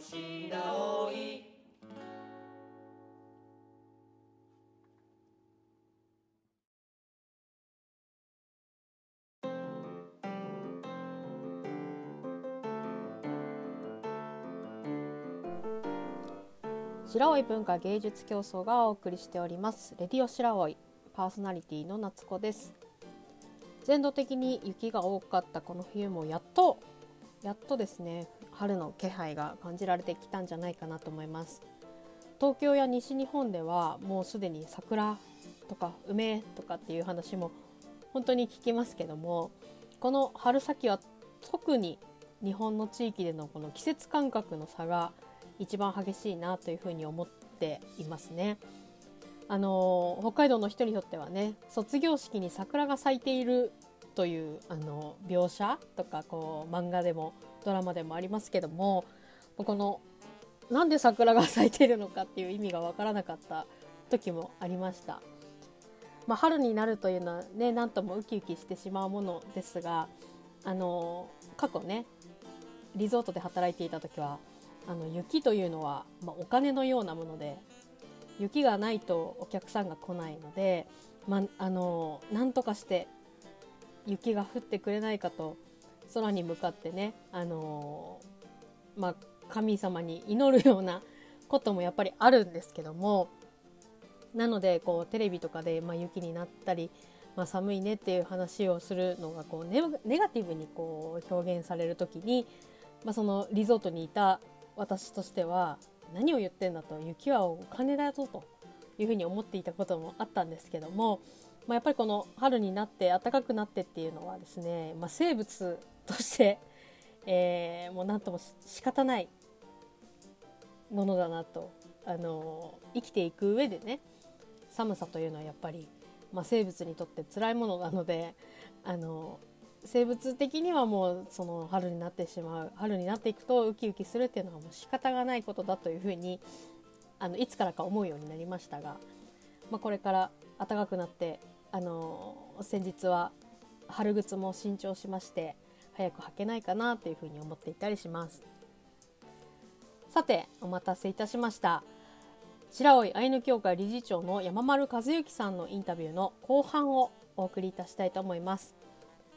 白い。白老文化芸術競争がお送りしております。レディオ白老パーソナリティの夏子です。全土的に雪が多かったこの冬もやっとやっとですね春の気配が感じられてきたんじゃないかなと思います東京や西日本ではもうすでに桜とか梅とかっていう話も本当に聞きますけどもこの春先は特に日本の地域でのこの季節感覚の差が一番激しいなというふうに思っていますね。あの北海道の人にとってはね卒業式に桜が咲いているというあの描写とかこう漫画でもドラマでもありますけどもこのなんで桜が咲いているのかっていう意味がわからなかった時もありました。まあ、春になるというのはね何ともウキウキしてしまうものですがあの過去ねリゾートで働いていた時はあの雪というのは、まあ、お金のようなもので雪がないとお客さんが来ないので、まあ、あの何とかして雪が降ってくれないかと空に向かってねあの、まあ、神様に祈るようなこともやっぱりあるんですけどもなのでこうテレビとかで、まあ、雪になったり、まあ、寒いねっていう話をするのがこうネガティブにこう表現される時に、まあ、そのリゾートにいた私としては何を言ってんだと雪はお金だぞというふうに思っていたこともあったんですけども、まあ、やっぱりこの春になって暖かくなってっていうのはですね、まあ、生物として、えー、もう何とも仕方ないものだなとあの生きていく上でね寒さというのはやっぱり、まあ、生物にとって辛いものなのであの生物的にはもうその春になってしまう春になっていくとウキウキするっていうのはもう仕方がないことだというふうにあのいつからか思うようになりましたが、まあ、これから暖かくなってあの先日は春靴も新調しまして早く履けないかなというふうに思っていたりします。さてお待たせいたしました。白老アイヌ協会理事長の山丸和幸さんのインタビューの後半をお送りいたしたいと思います。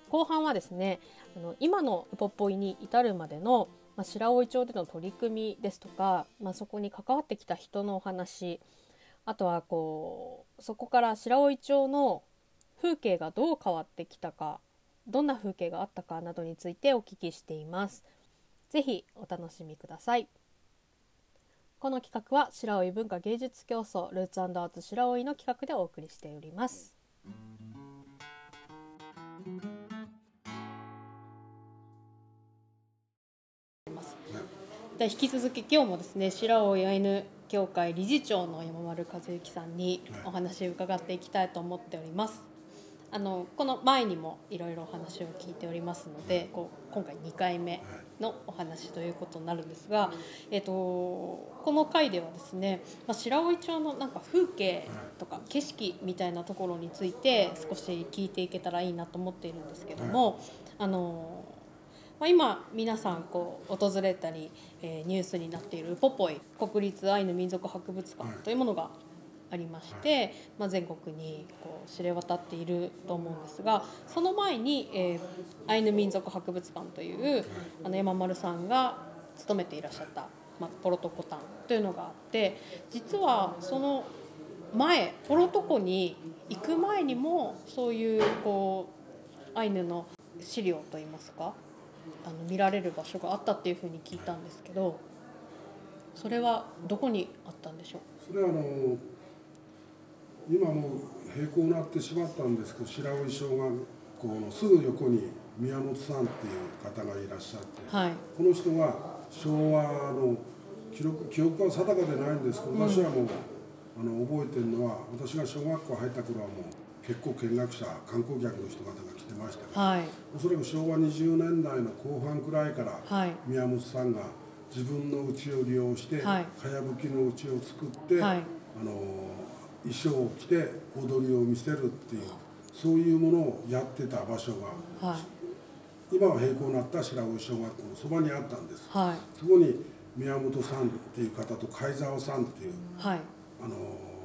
後半はですねあの今のウポポイに至るまでの、まあ、白老町での取り組みですとか、まあ、そこに関わってきた人のお話あとはこうそこから白老町の風景がどう変わってきたかどんな風景があったかなどについてお聞きしています。ぜひお楽しみください。この企画は白老文化芸術競争ルーツアーツ白老の企画でお送りしております。で引き続き今日もですね白老アイヌ協会理事長の山丸和幸さんにお話を伺っていきたいと思っております。あのこの前にもいろいろお話を聞いておりますのでこう今回2回目のお話ということになるんですが、えーと、この回ではですね、まあ、白老町のなんか風景とか景色みたいなところについて少し聞いていけたらいいなと思っているんですけどもあのまあ、今皆さんこう訪れたり、えー、ニュースになっているポポイ国立アイヌ民族博物館というものがありまして、まあ、全国にこう知れ渡っていると思うんですがその前に、えー、アイヌ民族博物館というあの山丸さんが勤めていらっしゃった、まあ、ポロトコタンというのがあって実はその前ポロトコに行く前にもそういうこうアイヌの資料といいますかあの見られる場所があったっていうふうに聞いたんですけどそれはどこにあったんでしょう？それはあの今もう閉校になってしまったんですけど白老小学校のすぐ横に宮本さんっていう方がいらっしゃって、はい、この人が昭和の記録記憶は定かでないんですけど、私はもうあの覚えてるのは私が小学校入った頃はもう結構見学者観光客の人方が来てましたけど、はい、おそらく昭和20年代の後半くらいから宮本さんが自分の家を利用して、はい、かやぶきの家を作って、はい、あの衣装を着て踊りを見せるっていうそういうものをやってた場所が、今は閉校になった白老小学校のそばにあったんです、そこに宮本さんっていう方と貝沢さんっていう、はい、あの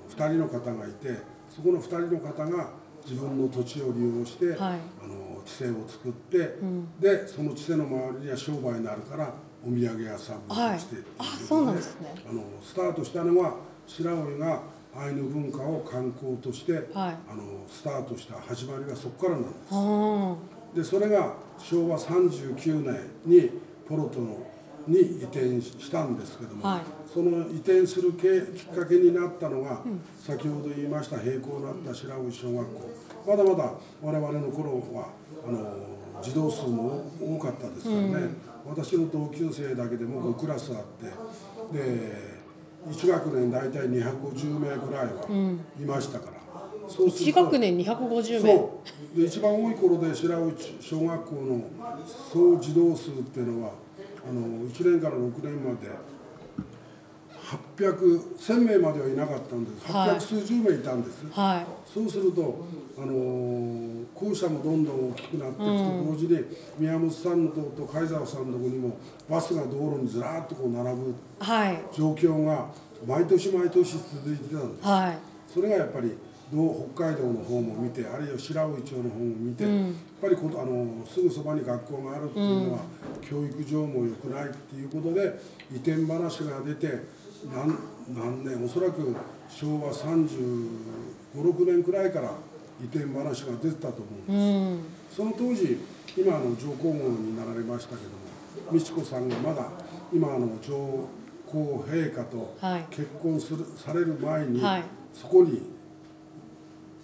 2人の方がいてそこの2人の方が自分の土地を利用して、はい、あの地政を作って、うん、でその地政の周りには商売になるからお土産屋さんもしてはい、あそうなんですね。あのスタートしたのは白老がアイヌ文化を観光として、はい、あのスタートした始まりがそこからなんです。でそれが昭和39年にポロトのに移転したんですけども、はい、その移転するきっかけになったのが、うん、先ほど言いました閉校になった白老小学校。まだまだ我々の頃はあの児童数も多かったですからね、うん、私の同級生だけでも5クラスあってで1学年大体250名ぐらいはいましたから。うん、そう1学年250名。そう。で一番多い頃で白老小学校の総児童数っていうのはあの1年から6年まで800 1000名まではいなかったんです。800数十名いたんです、はい、そうするとあの校舎もどんどん大きくなっていくと同時に宮本さんのとこと貝沢さんのとこにもバスが道路にずらっとこう並ぶ。状況が毎年毎年続いてたんです、はい、それがやっぱり北海道の方も見てあるいは白老町の方も見て、うん、やっぱりこあのすぐそばに学校があるっていうのは、うん、教育上も良くないっていうことで移転話が出て何何年おそらく昭和3 5 6年くらいから移転話が出てたと思うんです、うん、その当時今の上皇后になられましたけども美智子さんがまだ今の上皇陛下と結婚する、はい、される前に、はい、そこに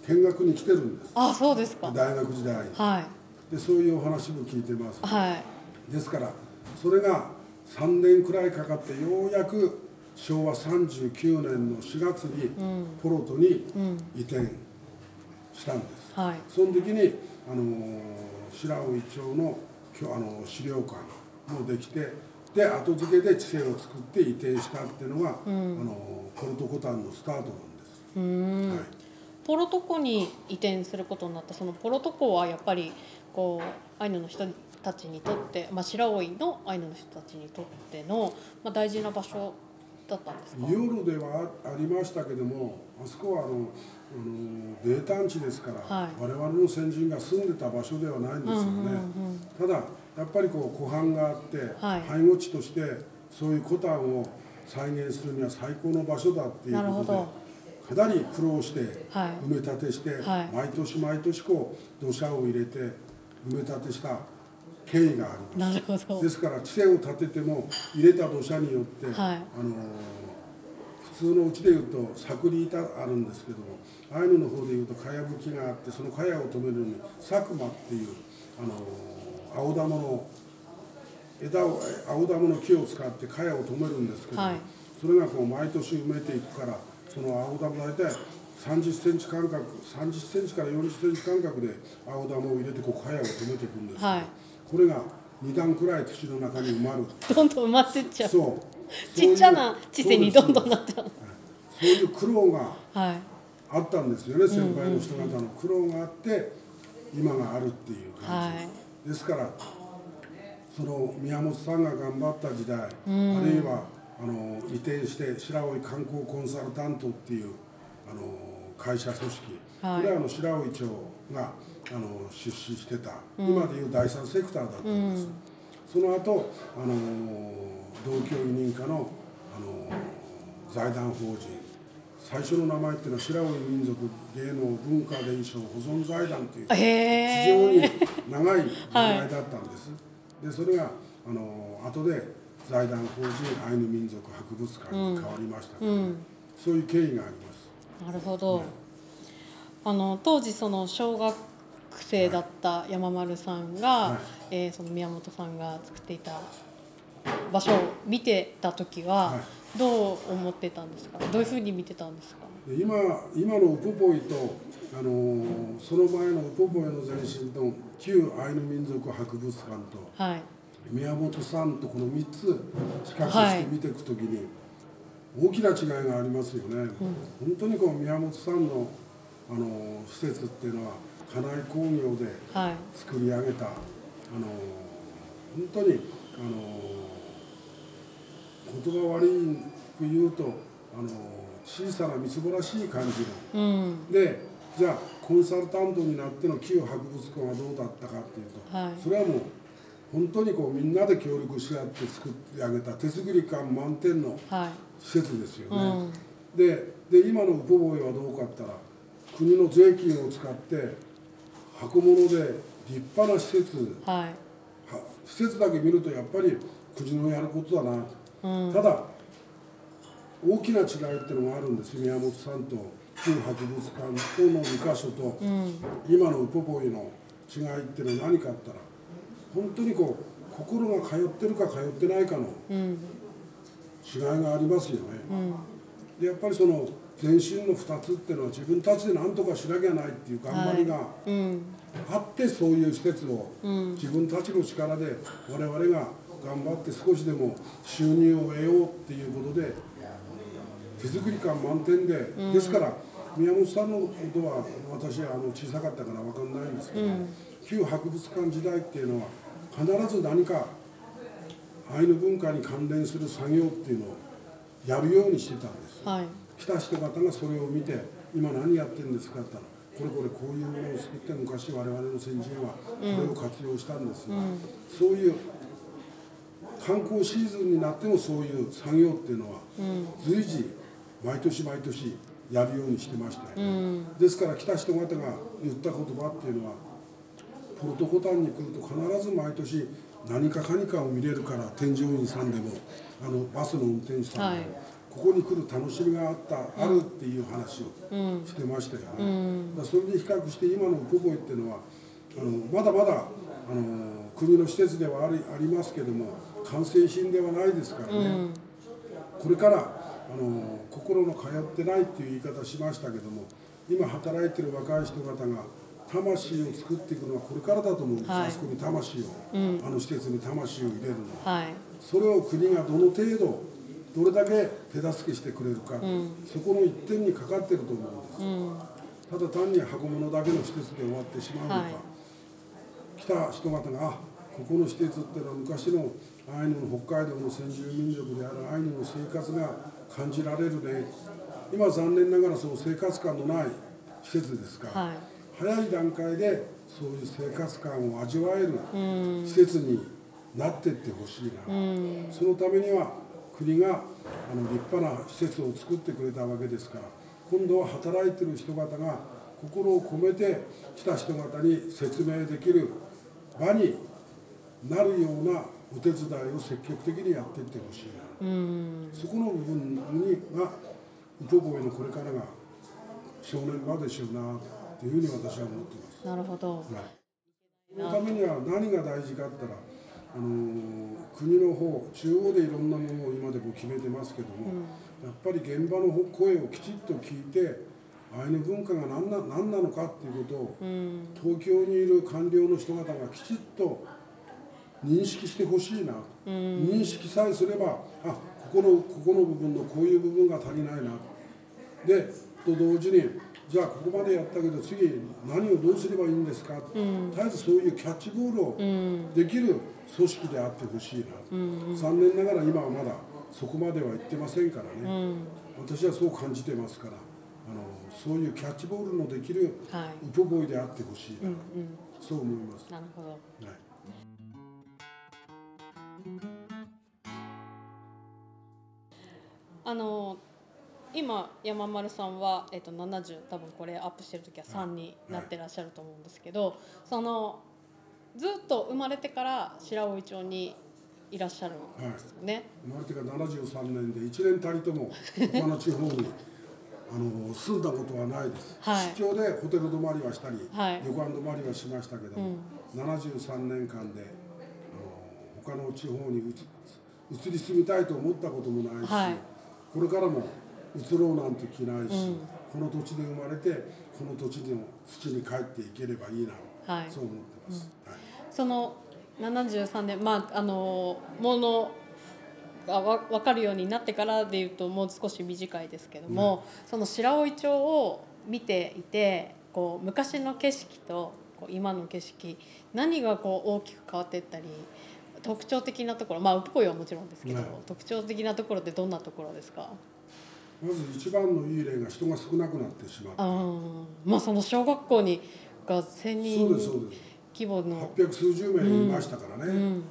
見学に来てるんです。あそうですか。大学時代。はい、でそういうお話も聞いてます、はい、ですからそれが3年くらいかかってようやく昭和39年の4月にポロトに移転したんです、うんはい、その時にあの白老町のあの資料館もできてで後付けで地政を作って移転したっていうのが、うん、あのポルトコタンのスタートなんです。はいポロトコに移転することになった。そのポロトコはやっぱりこうアイヌの人たちにとって、まあ、白老のアイヌの人たちにとっての、まあ、大事な場所だったんですか？夜ではありましたけどもあそこはあのあの泥炭地ですから、はい、我々の先人が住んでた場所ではないんですよね、うんうんうん、ただやっぱりこう湖畔があって、はい、背後地としてそういうコタンを再現するには最高の場所だっていうことで。かなり苦労して埋め立てして、はい、毎年毎年こう土砂を入れて埋め立てした経緯があります。ですから地線を立てても入れた土砂によって、はい、あの普通のうちでいうと柵に板あるんですけどもアイヌの方でいうとかやぶきがあってそのかやを止めるのに佐久間っていうあの青玉の枝を青玉の木を使ってかやを止めるんですけど、はい、それがこう毎年埋めていくからその青玉大体30センチ間隔30センチから40センチ間隔で青玉を入れてこう茅を止めていくんです。はい、これが2段くらい土の中に埋まる。どんどん埋まってっちゃう。そう。ちっちゃな地勢にどんどんなっちゃう。そういう苦労があったんですよね、はい、先輩の人方の苦労があって今があるっていう感じ、はい、ですからその宮本さんが頑張った時代、あるいはあの移転して白老観光コンサルタントっていうあの会社組織、はい、これはあの白老町があの出資してた、うん、今でいう第三セクターだったんです、うん、その後あの同居委任課のあの財団法人。最初の名前っていうのは白老民族芸能文化伝承保存財団という非常に長い名前だったんです、はい、でそれがあの後で財団法人アイヌ民族博物館に変わりましたから、ねうん、そういう経緯があります。なるほど、あの当時その小学生だった山丸さんが、はい、えー、その宮本さんが作っていた場所を見てた時はどう思ってたんですか、どういうふうに見てたんですか？今今のウポポイとあのその前のウポポイの前身の旧アイヌ民族博物館と、はい、宮本さんとこの3つ比較して見ていくときに大きな違いがありますよね、はい、本当にこう宮本さんのあの施設っていうのは家内工業で作り上げた、はい、あの本当にあの子言葉悪いく言うとあの小さなみつぼらしい感じの、うん、でじゃあコンサルタントになっての旧博物館はどうだったかっていうと、はい、それはもう本当にこうみんなで協力し合って作ってあげた手作り感満点の施設ですよね。はいうん、でで今のウポボイはどうかったら国の税金を使って箱物で立派な施設、はい、施設だけ見るとやっぱり国のやることだな、うん、ただ大きな違いっていうのがあるんです。宮本さんと旧博物館との2か所と、うん、今のウポポイの違いっていうのは何かあったら本当にこう心が通ってるか通ってないかの違いがありますよね。うん、でやっぱりその前進の2つっていうのは自分たちで何とかしなきゃないっていう頑張りがあってそういう施設を自分たちの力で我々が頑張って少しでも収入を得ようっていうことで手作り感満点で、ですから宮本さんのことは私はあの小さかったから分かんないんですけど、旧博物館時代っていうのは必ず何かアイヌ文化に関連する作業っていうのをやるようにしてたんです、はい、来た人方がそれを見て今何やってるんですかって言ったらこれこれこういうものを作って昔我々の先人はこれを活用したんですよ、うん、そういう観光シーズンになってもそういう作業っていうのは随時毎年毎年やるようにしてましたよね、うん、ですから来た人方が言った言葉っていうのはポルトコタンに来ると必ず毎年何かかにかを見れるから添乗員さんでもあのバスの運転手さんでも、はい、ここに来る楽しみがあった、あるっていう話をしてましたよね、うん、だそれで比較して今のウポポイっていうのはあのまだまだあの国の施設ではありありますけども完成品ではないですからね、うん、これからあの心の通ってないっていう言い方しましたけども今働いてる若い人方が魂を作っていくのはこれからだと思うんです、はい、あそこに魂を、うん、あの施設に魂を入れるのは、はい、それを国がどの程度どれだけ手助けしてくれるか、うん、そこの一点にかかってると思うんです、ただ単に箱物だけの施設で終わってしまうのか、はい、来た人方があここの施設っていうのは昔のアイヌの北海道の先住民族であるアイヌの生活が感じられるね。今残念ながらその生活感のない施設ですか。ら、はい、早い段階でそういう生活感を味わえる施設になっていってほしいな、そのためには国があの立派な施設を作ってくれたわけですから今度は働いてる人方が心を込めて来た人方に説明できる場になるようなお手伝いを積極的にやっていってほしいな、そこの部分にがウポポイのこれからが正念場でしょうな。というふうに私は思ってます。なるほど、はい、そのためには何が大事かって言ったらあの国の方中央でいろんなものを今でも決めてますけども、うん、やっぱり現場の声をきちっと聞いてアイヌ文化が何な何なのかっていうことを、うん、東京にいる官僚の人方がきちっと認識してほしいな、うん、認識さえすればあここのここの部分のこういう部分が足りないな。でと同時にじゃあここまでやったけど次何をどうすればいいんですか、うん、絶えずそういうキャッチボールをできる組織であってほしいな、うん、残念ながら今はまだそこまでは行ってませんからね、うん、私はそう感じてますから。あのそういうキャッチボールのできるウポボイであってほしいな、はい、そう思います。なるほど、はい。あの今山丸さんは、えっと、70多分これアップしてる時は3になってらっしゃると思うんですけど、そのずっと生まれてから白老町にいらっしゃるんですよね、はい、生まれてから73年で1年たりとも他の地方に あの住んだことはないです、はい、出張でホテル泊まりはしたり、はい、旅館泊まりはしましたけども、うん、73年間であの他の地方に移り住みたいと思ったこともないし、はい、これからも移ろうなんて気ないし、うん、この土地で生まれてこの土地の土に帰っていければいいな、はい、そう思ってます。うん、はい、その73年まああのものが分かるようになってからでいうともう少し短いですけども、うん、その白老町を見ていてこう昔の景色とこう今の景色何がこう大きく変わっていったり特徴的なところまあウポイはもちろんですけど、特徴的なところってどんなところですか？まず一番のいい例が人が少なくなってしまう。あまあその小学校にが1,000人規模の。800数十名いましたからね、うん、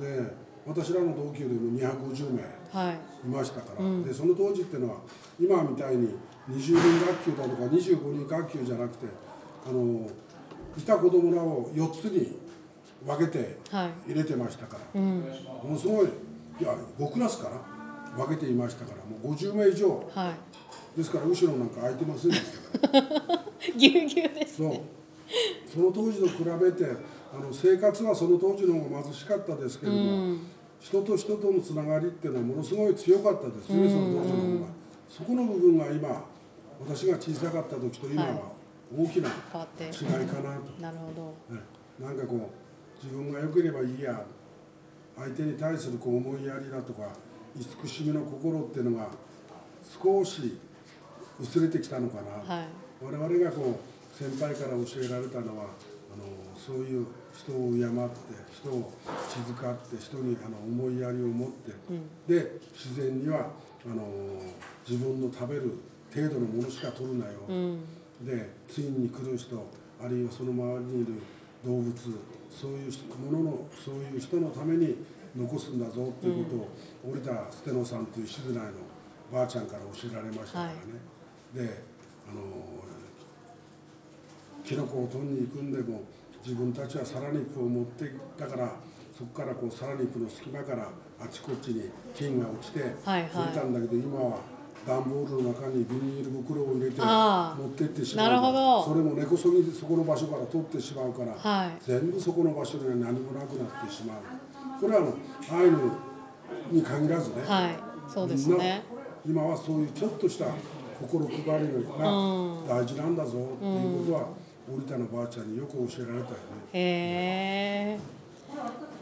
で私らの同級でも250名い。ましたから、はい、でその当時っていうのは今みたいに20人学級だとか25人学級じゃなくてあのいた子供らを4つに分けて入れてましたから、はいうん、ものすごいいや5クラスかな分けていましたからもう50名以上、はい、ですから後ろなんか空いてませんでしたから。ぎゅうぎゅうです、ね、そう。その当時と比べてあの生活はその当時の方が貧しかったですけれども、うん、人と人とのつながりっていうのはものすごい強かったですね、うん、その当時の方が、そこの部分が今私が小さかった時と今は大きな違いかなと、なるほど、ね、なんかこう自分が良ければいいや相手に対するこう思いやりだとか慈しみの心っていうのが少し薄れてきたのかな、はい、我々がこう先輩から教えられたのはあのそういう人を敬って人を気遣って人にあの思いやりを持って、うん、で自然にはあの自分の食べる程度のものしか取るなよ、うん、で次に来る人あるいはその周りにいる動物そういうもののそういう人のために残すんだぞっていうことを、うん、折田捨野さんという静内のばあちゃんから教えられましたからね、はい、であのキノコを取りに行くんでも自分たちはサラ肉を持ってだからそこからこうサラ肉の隙間からあちこちに菌が落ちて増えたんだけど、今は段ボールの中にビニール袋を入れて持ってってしまうそれも根こそぎそこの場所から取ってしまうから、はい、全部そこの場所には何もなくなってしまうこれはあのアイヌに限らずね、はい、そうですね。今はそういうちょっとした心配りが大事なんだぞっていうことは、折田のばあちゃんによく教えられたよね。へー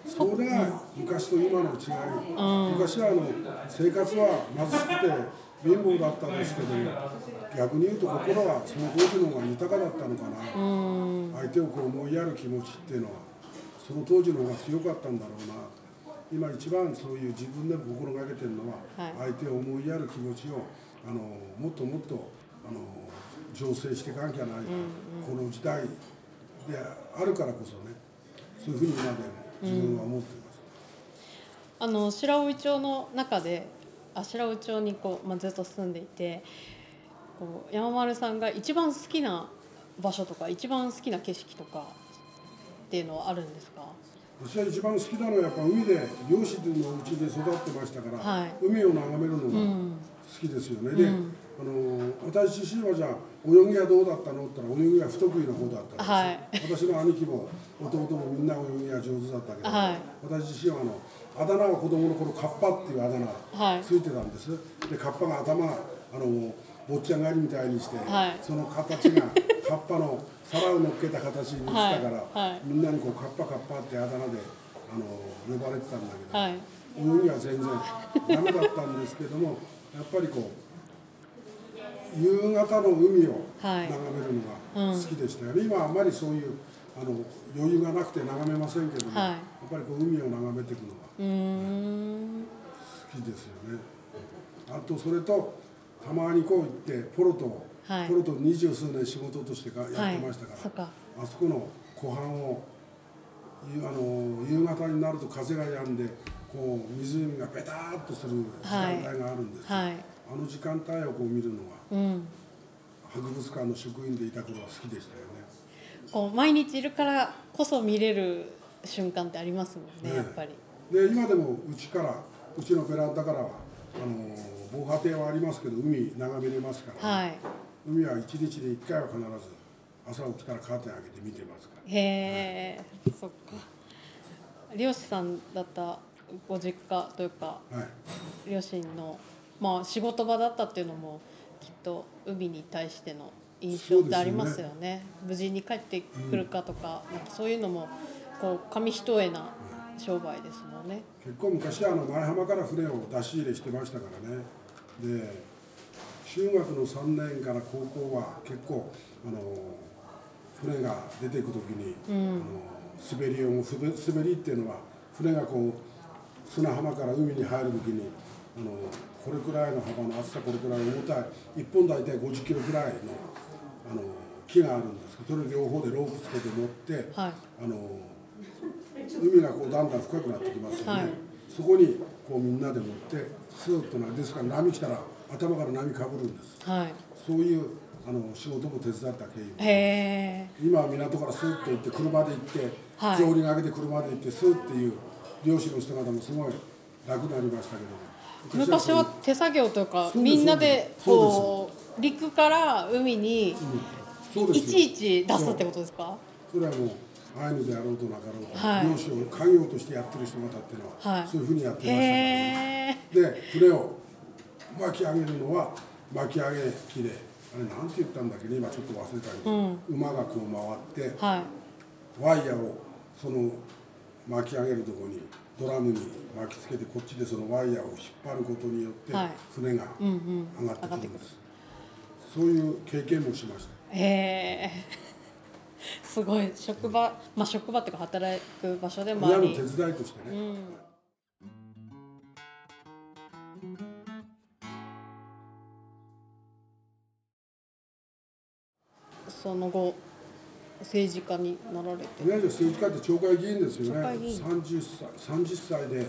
それが昔と今の違い、うん、昔はあの生活は貧しくて貧乏だったんですけど逆に言うと心はその当時の方が豊かだったのかな、うん、相手をこう思いやる気持ちっていうのはその当時の方が強かったんだろうな。今一番そういう自分でも心がけてるのは、相手を思いやる気持ちをあのもっともっとあの醸成していかなきゃない、うんうん、この時代であるからこそね。そういうふうに今で自分は思っています。あの白老町の中であ白老町にこう、まあ、ずっと住んでいてこう山丸さんが一番好きな場所とか一番好きな景色とかっていうのはあるんですか？私は一番好きなのはやっぱ海で漁師のうちで育ってましたから、はい、海を眺めるのが好きですよね、うん、で、あの私自身はじゃあ泳ぎはどうだったのって言ったら泳ぎは不得意な方だったんです、はい、私の兄貴も弟もみんな泳ぎは上手だったけど、はい、私自身はあのあだ名は子供の頃カッパっていうあだ名ついてたんです、でカッパが頭あの坊ちゃん狩りみたいにして、その形がカッパの皿を乗っけた形にしたから、みんなにこうカッパカッパってあだ名であの呼ばれてたんだけど、泳ぎは全然ダメだったんですけどもやっぱりこう夕方の海を眺めるのが好きでしたよね、はいうん、今あんまりそういうあの余裕がなくて眺めませんけども、はい、やっぱりこう海を眺めていくのが、好きですよね。あとそれとたまにこう行ってポロと、はい、ポロと二十数年仕事としてやってましたから、あそこの湖畔をあの夕方になると風が止んでこう湖がベターっとする時間帯があるんです、はい、あの時間帯をこう見るのが、うん、博物館の職員でいた頃は好きでしたよね。こう毎日いるからこそ見れる瞬間ってありますもんね、ね、やっぱり。で今でもうちからうちのベランダからはあの防波堤はありますけど海眺めれますから、ね、はい、海は一日で一回は必ず朝起きたらカーテン開けて見てますから。へえ、はい、そっか。漁師さんだったご実家というか、はい、両親のまあ、仕事場だったっていうのもきっと海に対しての印象ってありますよね、ね、無事に帰ってくるかとかうん、なんかそういうのもこう紙一重な商売ですもんね、結構昔あの前浜から船を出し入れしてましたからね。で中学の3年から高校は結構あの船が出ていく時に、うん、あの滑りを滑りっていうのは船がこう砂浜から海に入る時にあのこれくらいの幅の厚さこれくらい重たい1本大体50キロくらいのあの木があるんですけどそれ両方でロープつけて持って、はい、あの海がこうだんだん深くなってきますよね、はい、そこにこうみんなで持ってスーッとなですから波来たら頭から波かぶるんです、はい、そういうあの仕事も手伝った経緯も今は港からスーッと行って車で行って、はい、上輪上げて車で行ってスーッっていう漁師の人方もすごい楽になりましたけど。昔は手作業というかみんなでこう陸から海にいちいち出すってことですか？それはもうアイヌであろうとなかろうと、はい、漁師を家業としてやってる人方っていうのは、はい、そういうふうにやってましたで船を巻き上げるのは巻き上げ機であれなんて言ったんだっけね。今ちょっと忘れたけど、うん、馬がこう回って、はい、ワイヤーをその巻き上げるところにドラムに巻きつけてこっちでそのワイヤーを引っ張ることによって、船が上がってくるんです、そういう経験もしました。へえ。すごい。職場まあ職場っていうか働く場所でもあり。手伝いとしてね、うんその後政治家になられて。いわゆる政治家って町会議員ですよね。30歳 ,30 歳で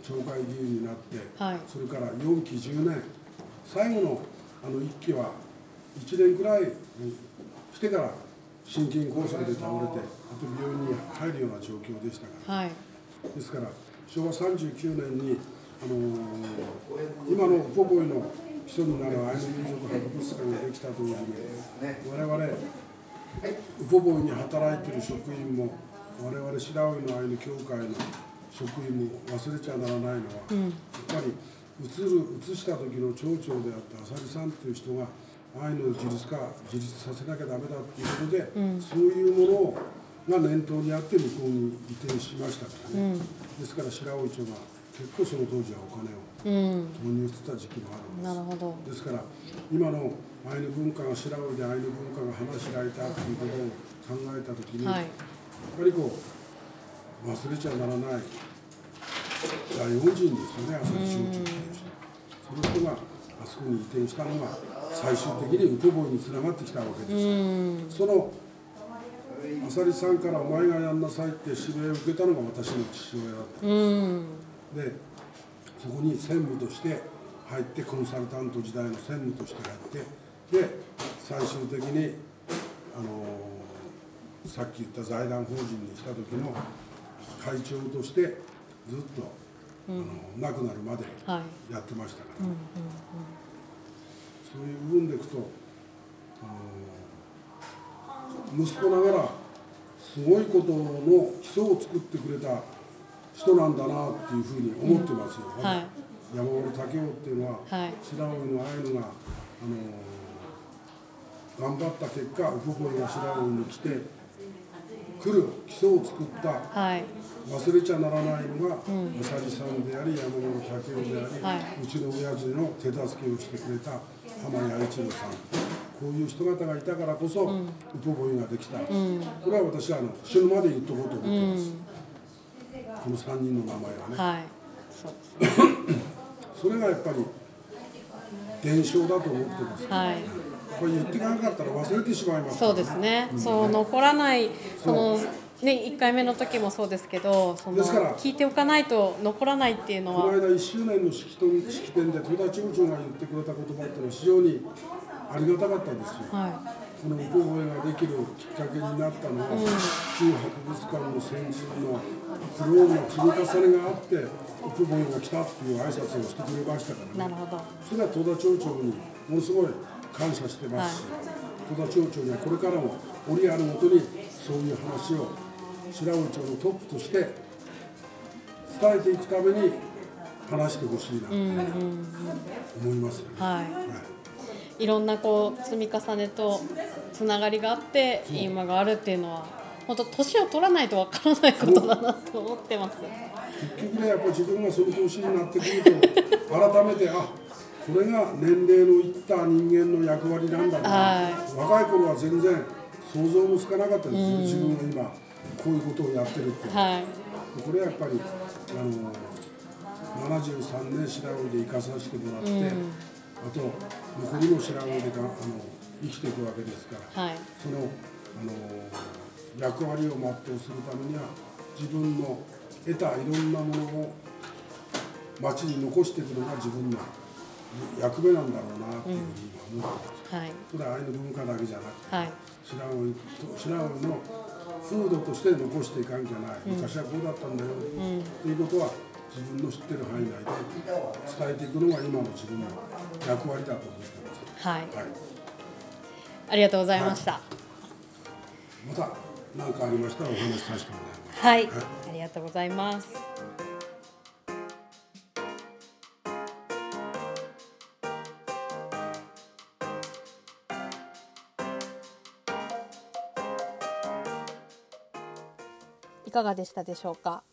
町会議員になって、はい、それから4期10年。最後のあの1期は1年くらいしてから心筋梗塞で倒れてあと病院に入るような状況でしたから、はい、ですから昭和39年に、あのー、今のポポイの基礎になるアイヌ民族博物館ができたというに我々ウポボイに働いている職員も我々白老のアイヌ協会の職員も忘れちゃならないのは、うん、やっぱり移る移した時の町長であった浅利さんっていう人がアイヌ自立化自立させなきゃダメだっていうことで、うん、そういうものをが念頭にあって向こうに移転しましたからね、うん、ですから白老町が結構その当時はお金を投入してた時期もあるんです、なるほど。ですから今のアイヌ文化が白老でアイヌ文化が花開いたっていうことを考えた時に、はい、やっぱりこう忘れちゃならない大恩人ですよね浅利省庁っていう人。その人があそこに移転したのが最終的にウポボイにつながってきたわけです。その浅利さんから「お前がやんなさい」って指令を受けたのが私の父親だった。ん。ですでそこに専務として入ってコンサルタント時代の専務としてやってで最終的にあのさっき言った財団法人にした時の会長としてずっと、うん、あの亡くなるまでやってましたから、そういう部分でいくとあの息子ながらすごいことの基礎を作ってくれた人なんだなっていうふうに思ってますよ、うんはい、山本武雄っていうのは、はい、白老のアイヌが、あのー、頑張った結果ウポポイが白老に来て来る基礎を作った、はい、忘れちゃならないのが、うん、さんであり山本武雄であり、はい、うちの親父の手助けをしてくれた浜谷一郎さん。こういう人方がいたからこそ、うん、ウポポイができた、うん、これは私はあの死ぬまで言っとこうと思ってます。この3人の名前はね、はい、それがやっぱり伝承だと思ってます、はい、やっぱり言っていかなかったら忘れてしまいます、ね、そうですね、うん、そう残らないそのね、1回目の時もそうですけどその聞いておかないと残らないっていうのは。この間1周年の式式典で戸田町長が言ってくれた言葉っていうのは非常にありがたかったですよ、はい。この歌声ができるきっかけになったのは、うん、旧博物館の先人の苦労の積み重ねがあって歌声が来たっていう挨拶をしてくれましたからね。なるほど。それは戸田町長にものすごい感謝してますし、はい、戸田町長にはこれからも折あるごとにそういう話を白老町のトップとして伝えていくために話してほしいなと思いますよね。はい、はいいろんなこう積み重ねとつながりがあって今があるっていうのは本当年を取らないとわからないことだなと思ってます。結局ねやっぱり自分がその年になってくると改めてあこれが年齢のいった人間の役割なんだな、はい、若い頃は全然想像もつかなかったですよ、自分が今こういうことをやってるって、はい、これはやっぱりあの73年白老で生かさせてもらって、うん、あと残りの白老でかあの生きていくわけですから、はい、そのあの役割を全うするためには自分の得たいろんなものを町に残していくのが自分の役目なんだろうなっていうふうに今思ってます、はい、それはアイヌ文化だけじゃなくて、はい、白老白老の風土として残していかんじゃない、うん、昔はこうだったんだよ、うん、ということは自分の知ってる範囲内で伝えていくのが今の自分の役割だと思ってます。はい、はい、ありがとうございました。また何かありましたらお話しさせてもらいます。はい、ありがとうございます。かがでしたでしょうか？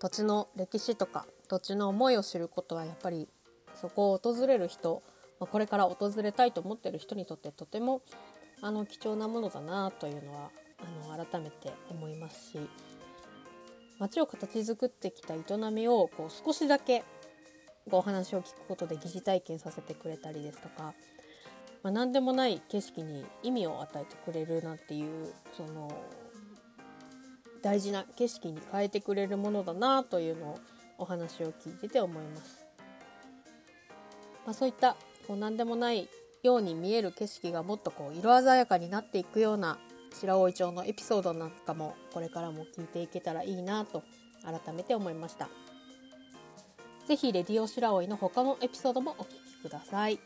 土地の歴史とか土地の思いを知ることはやっぱりそこを訪れる人、まこれから訪れたいと思ってる人にとってとてもあの貴重なものだなというのはあの改めて思いますし町を形作ってきた営みをこう少しだけお話を聞くことで疑似体験させてくれたりですとか、まあ、何でもない景色に意味を与えてくれるなんていうその大事な景色に変えてくれるものだなというのをお話を聞いてて思います。まあ、そういったこう何でもないように見える景色がもっとこう色鮮やかになっていくような白老町のエピソードなんかもこれからも聞いていけたらいいなと改めて思いました。ぜひレディオ白老の他のエピソードもお聴きください。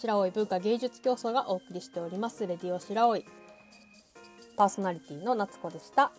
白老文化芸術競争がお送りしておりますレディオ白老パーソナリティの夏子でした。